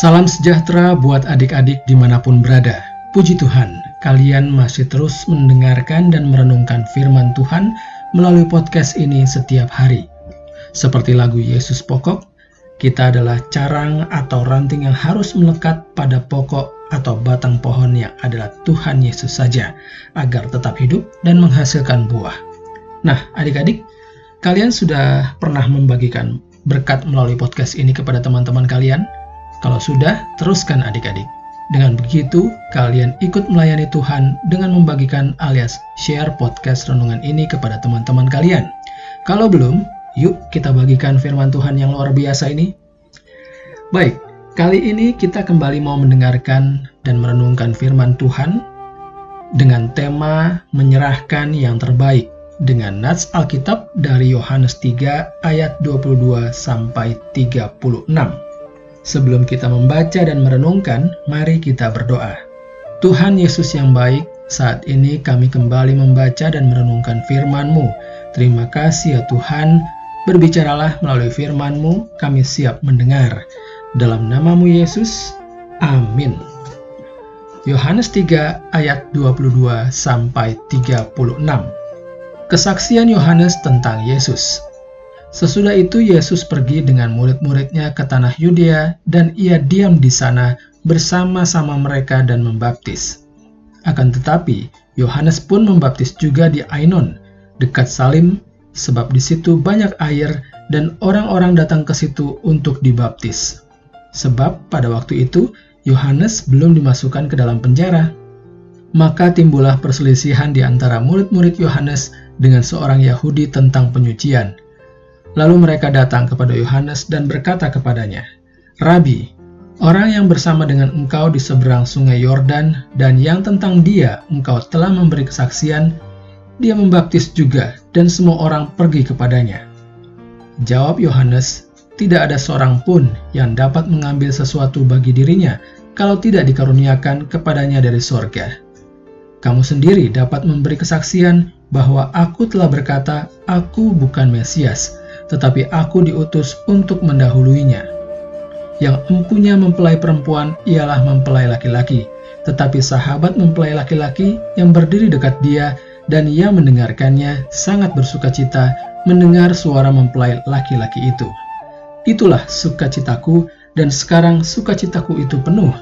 Salam sejahtera buat adik-adik di mana pun berada. Puji Tuhan, kalian masih terus mendengarkan dan merenungkan firman Tuhan melalui podcast ini setiap hari. Seperti lagu Yesus Pokok, kita adalah carang atau ranting yang harus melekat pada pokok atau batang pohon yang adalah Tuhan Yesus saja, agar tetap hidup dan menghasilkan buah. Nah, adik-adik, kalian sudah pernah membagikan berkat melalui podcast ini kepada teman-teman kalian? Kalau sudah, teruskan adik-adik. Dengan begitu, kalian ikut melayani Tuhan dengan membagikan alias share podcast renungan ini kepada teman-teman kalian. Kalau belum, yuk kita bagikan firman Tuhan yang luar biasa ini. Baik, kali ini kita kembali mau mendengarkan dan merenungkan firman Tuhan dengan tema menyerahkan yang terbaik dengan nats Alkitab dari Yohanes 3 ayat 22 sampai 36. Sebelum kita membaca dan merenungkan, mari kita berdoa. Tuhan Yesus yang baik, saat ini kami kembali membaca dan merenungkan firman-Mu. Terima kasih ya Tuhan, berbicaralah melalui firman-Mu, kami siap mendengar. Dalam namamu Yesus, amin. Yohanes 3 ayat 22 sampai 36. Kesaksian Yohanes tentang Yesus. Sesudah itu Yesus pergi dengan murid-muridnya ke tanah Yudea dan ia diam di sana bersama-sama mereka dan membaptis. Akan tetapi, Yohanes pun membaptis juga di Ainon, dekat Salim, sebab di situ banyak air dan orang-orang datang ke situ untuk dibaptis. Sebab pada waktu itu Yohanes belum dimasukkan ke dalam penjara. Maka timbullah perselisihan di antara murid-murid Yohanes dengan seorang Yahudi tentang penyucian. Lalu mereka datang kepada Yohanes dan berkata kepadanya, Rabi, orang yang bersama dengan engkau di seberang sungai Yordan dan yang tentang dia engkau telah memberi kesaksian, dia membaptis juga dan semua orang pergi kepadanya. Jawab Yohanes, tidak ada seorang pun yang dapat mengambil sesuatu bagi dirinya kalau tidak dikaruniakan kepadanya dari sorga. Kamu sendiri dapat memberi kesaksian bahwa aku telah berkata, aku bukan Mesias, tetapi aku diutus untuk mendahuluinya. Yang empunya mempelai perempuan ialah mempelai laki-laki, tetapi sahabat mempelai laki-laki yang berdiri dekat dia dan ia mendengarkannya sangat bersuka cita mendengar suara mempelai laki-laki itu. Itulah sukacitaku dan sekarang sukacitaku itu penuh.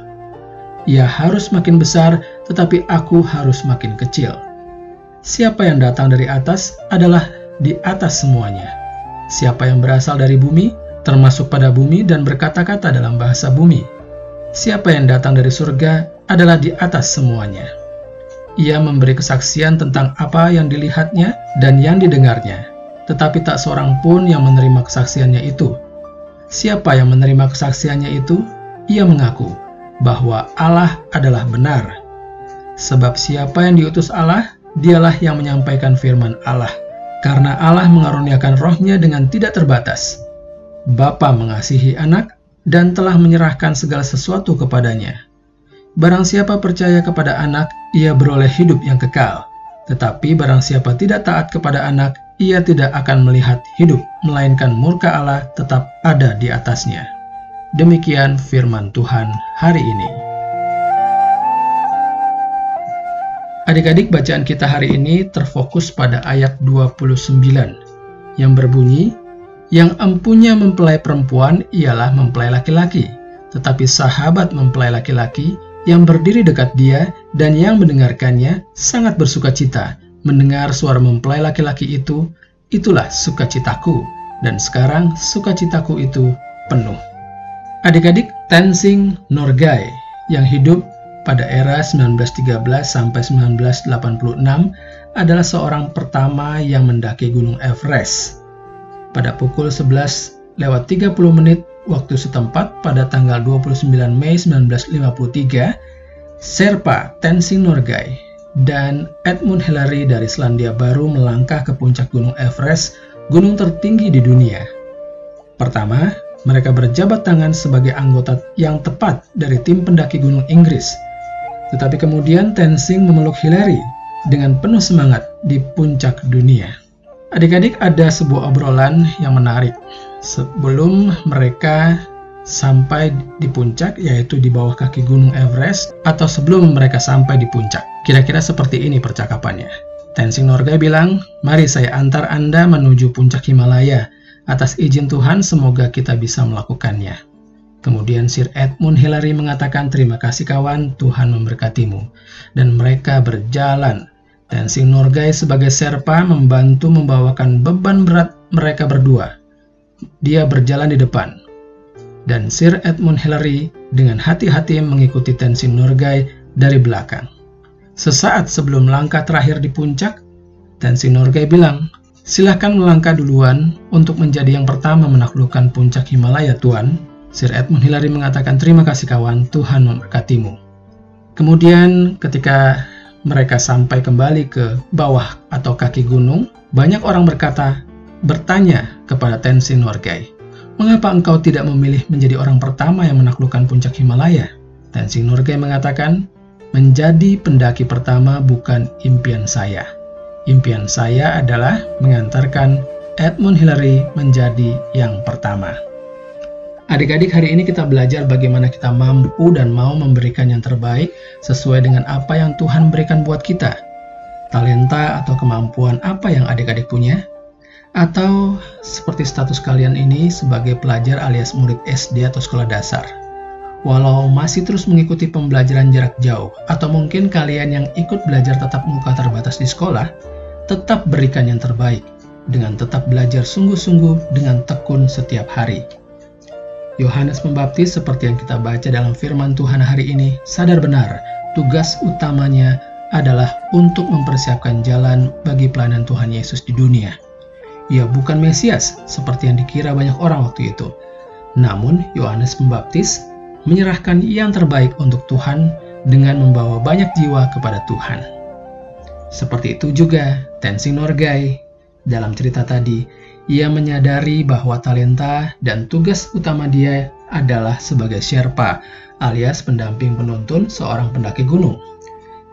Ia harus makin besar, tetapi aku harus makin kecil. Siapa yang datang dari atas adalah di atas semuanya Siapa yang berasal dari bumi, termasuk pada bumi dan berkata-kata dalam bahasa bumi. Siapa yang datang dari surga adalah di atas semuanya. Ia memberi kesaksian tentang apa yang dilihatnya dan yang didengarnya, tetapi tak seorang pun yang menerima kesaksiannya itu. Siapa yang menerima kesaksiannya itu, ia mengaku bahwa Allah adalah benar. Sebab siapa yang diutus Allah, dialah yang menyampaikan firman Allah karena Allah mengaruniakan rohnya dengan tidak terbatas. Bapa mengasihi anak dan telah menyerahkan segala sesuatu kepadanya. Barang siapa percaya kepada anak, ia beroleh hidup yang kekal. Tetapi barang siapa tidak taat kepada anak, ia tidak akan melihat hidup, melainkan murka Allah tetap ada di atasnya. Demikian firman Tuhan hari ini. Adik-adik bacaan kita hari ini terfokus pada ayat 29 yang berbunyi, Yang empunya mempelai perempuan ialah mempelai laki-laki, tetapi sahabat mempelai laki-laki yang berdiri dekat dia dan yang mendengarkannya sangat bersuka cita mendengar suara mempelai laki-laki itu, itulah sukacitaku, dan sekarang sukacitaku itu penuh. Adik-adik, Tenzing Norgay yang hidup pada era 1913 sampai 1986 adalah seorang pertama yang mendaki Gunung Everest. Pada pukul 11 lewat 30 menit waktu setempat pada tanggal 29 Mei 1953, Serpa Tenzing Norgay dan Edmund Hillary dari Selandia Baru melangkah ke puncak Gunung Everest, gunung tertinggi di dunia. Pertama, mereka berjabat tangan sebagai anggota yang tepat dari tim pendaki gunung Inggris – tetapi kemudian Tenzing memeluk Hillary dengan penuh semangat di puncak dunia. Adik-adik ada sebuah obrolan yang menarik. Sebelum mereka sampai di puncak, yaitu di bawah kaki Gunung Everest, atau sebelum mereka sampai di puncak. Kira-kira seperti ini percakapannya. Tenzing Norgay bilang, Mari saya antar Anda menuju puncak Himalaya. Atas izin Tuhan, semoga kita bisa melakukannya. Kemudian Sir Edmund Hillary mengatakan, Terima kasih kawan, Tuhan memberkatimu. Dan mereka berjalan. Tenzing Norgay sebagai serpa membantu membawakan beban berat mereka berdua. Dia berjalan di depan, dan Sir Edmund Hillary dengan hati-hati mengikuti Tenzin Norgay dari belakang. Sesaat sebelum langkah terakhir di puncak, Tenzin Norgay bilang, Silahkan melangkah duluan untuk menjadi yang pertama menaklukkan puncak Himalaya, Tuan. Sir Edmund Hillary mengatakan, Terima kasih kawan, Tuhan memberkatimu. Kemudian ketika mereka sampai kembali ke bawah atau kaki gunung, banyak orang berkata, bertanya kepada Tenzin Norgay, Mengapa engkau tidak memilih menjadi orang pertama yang menaklukkan puncak Himalaya? Tenzing Norgay mengatakan, menjadi pendaki pertama bukan impian saya. Impian saya adalah mengantarkan Edmund Hillary menjadi yang pertama. Adik-adik, hari ini kita belajar bagaimana kita mampu dan mau memberikan yang terbaik sesuai dengan apa yang Tuhan berikan buat kita. Talenta atau kemampuan apa yang adik-adik punya? Atau seperti status kalian ini sebagai pelajar alias murid SD atau sekolah dasar. Walau masih terus mengikuti pembelajaran jarak jauh, atau mungkin kalian yang ikut belajar tatap muka terbatas di sekolah, tetap berikan yang terbaik, dengan tetap belajar sungguh-sungguh dengan tekun setiap hari. Yohanes Pembaptis seperti yang kita baca dalam firman Tuhan hari ini, sadar benar, tugas utamanya adalah untuk mempersiapkan jalan bagi pelayanan Tuhan Yesus di dunia. Ia bukan Mesias seperti yang dikira banyak orang waktu itu. Namun, Yohanes Pembaptis menyerahkan yang terbaik untuk Tuhan dengan membawa banyak jiwa kepada Tuhan. Seperti itu juga Tenzing Norgay. Dalam cerita tadi, ia menyadari bahwa talenta dan tugas utama dia adalah sebagai Sherpa alias pendamping penuntun seorang pendaki gunung.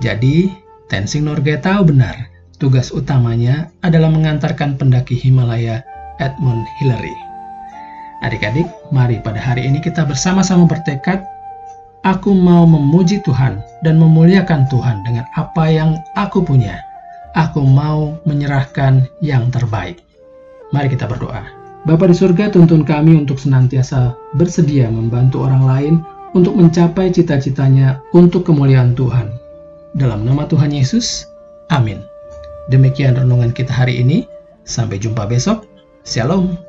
Jadi, Tenzing Norgay tahu benar Tugas utamanya adalah mengantarkan pendaki Himalaya Edmund Hillary. Adik-adik, mari pada hari ini kita bersama-sama bertekad, aku mau memuji Tuhan dan memuliakan Tuhan dengan apa yang aku punya. Aku mau menyerahkan yang terbaik. Mari kita berdoa. Bapa di surga, tuntun kami untuk senantiasa bersedia membantu orang lain untuk mencapai cita-citanya untuk kemuliaan Tuhan. Dalam nama Tuhan Yesus, amin. Demikian renungan kita hari ini. Sampai jumpa besok. Shalom.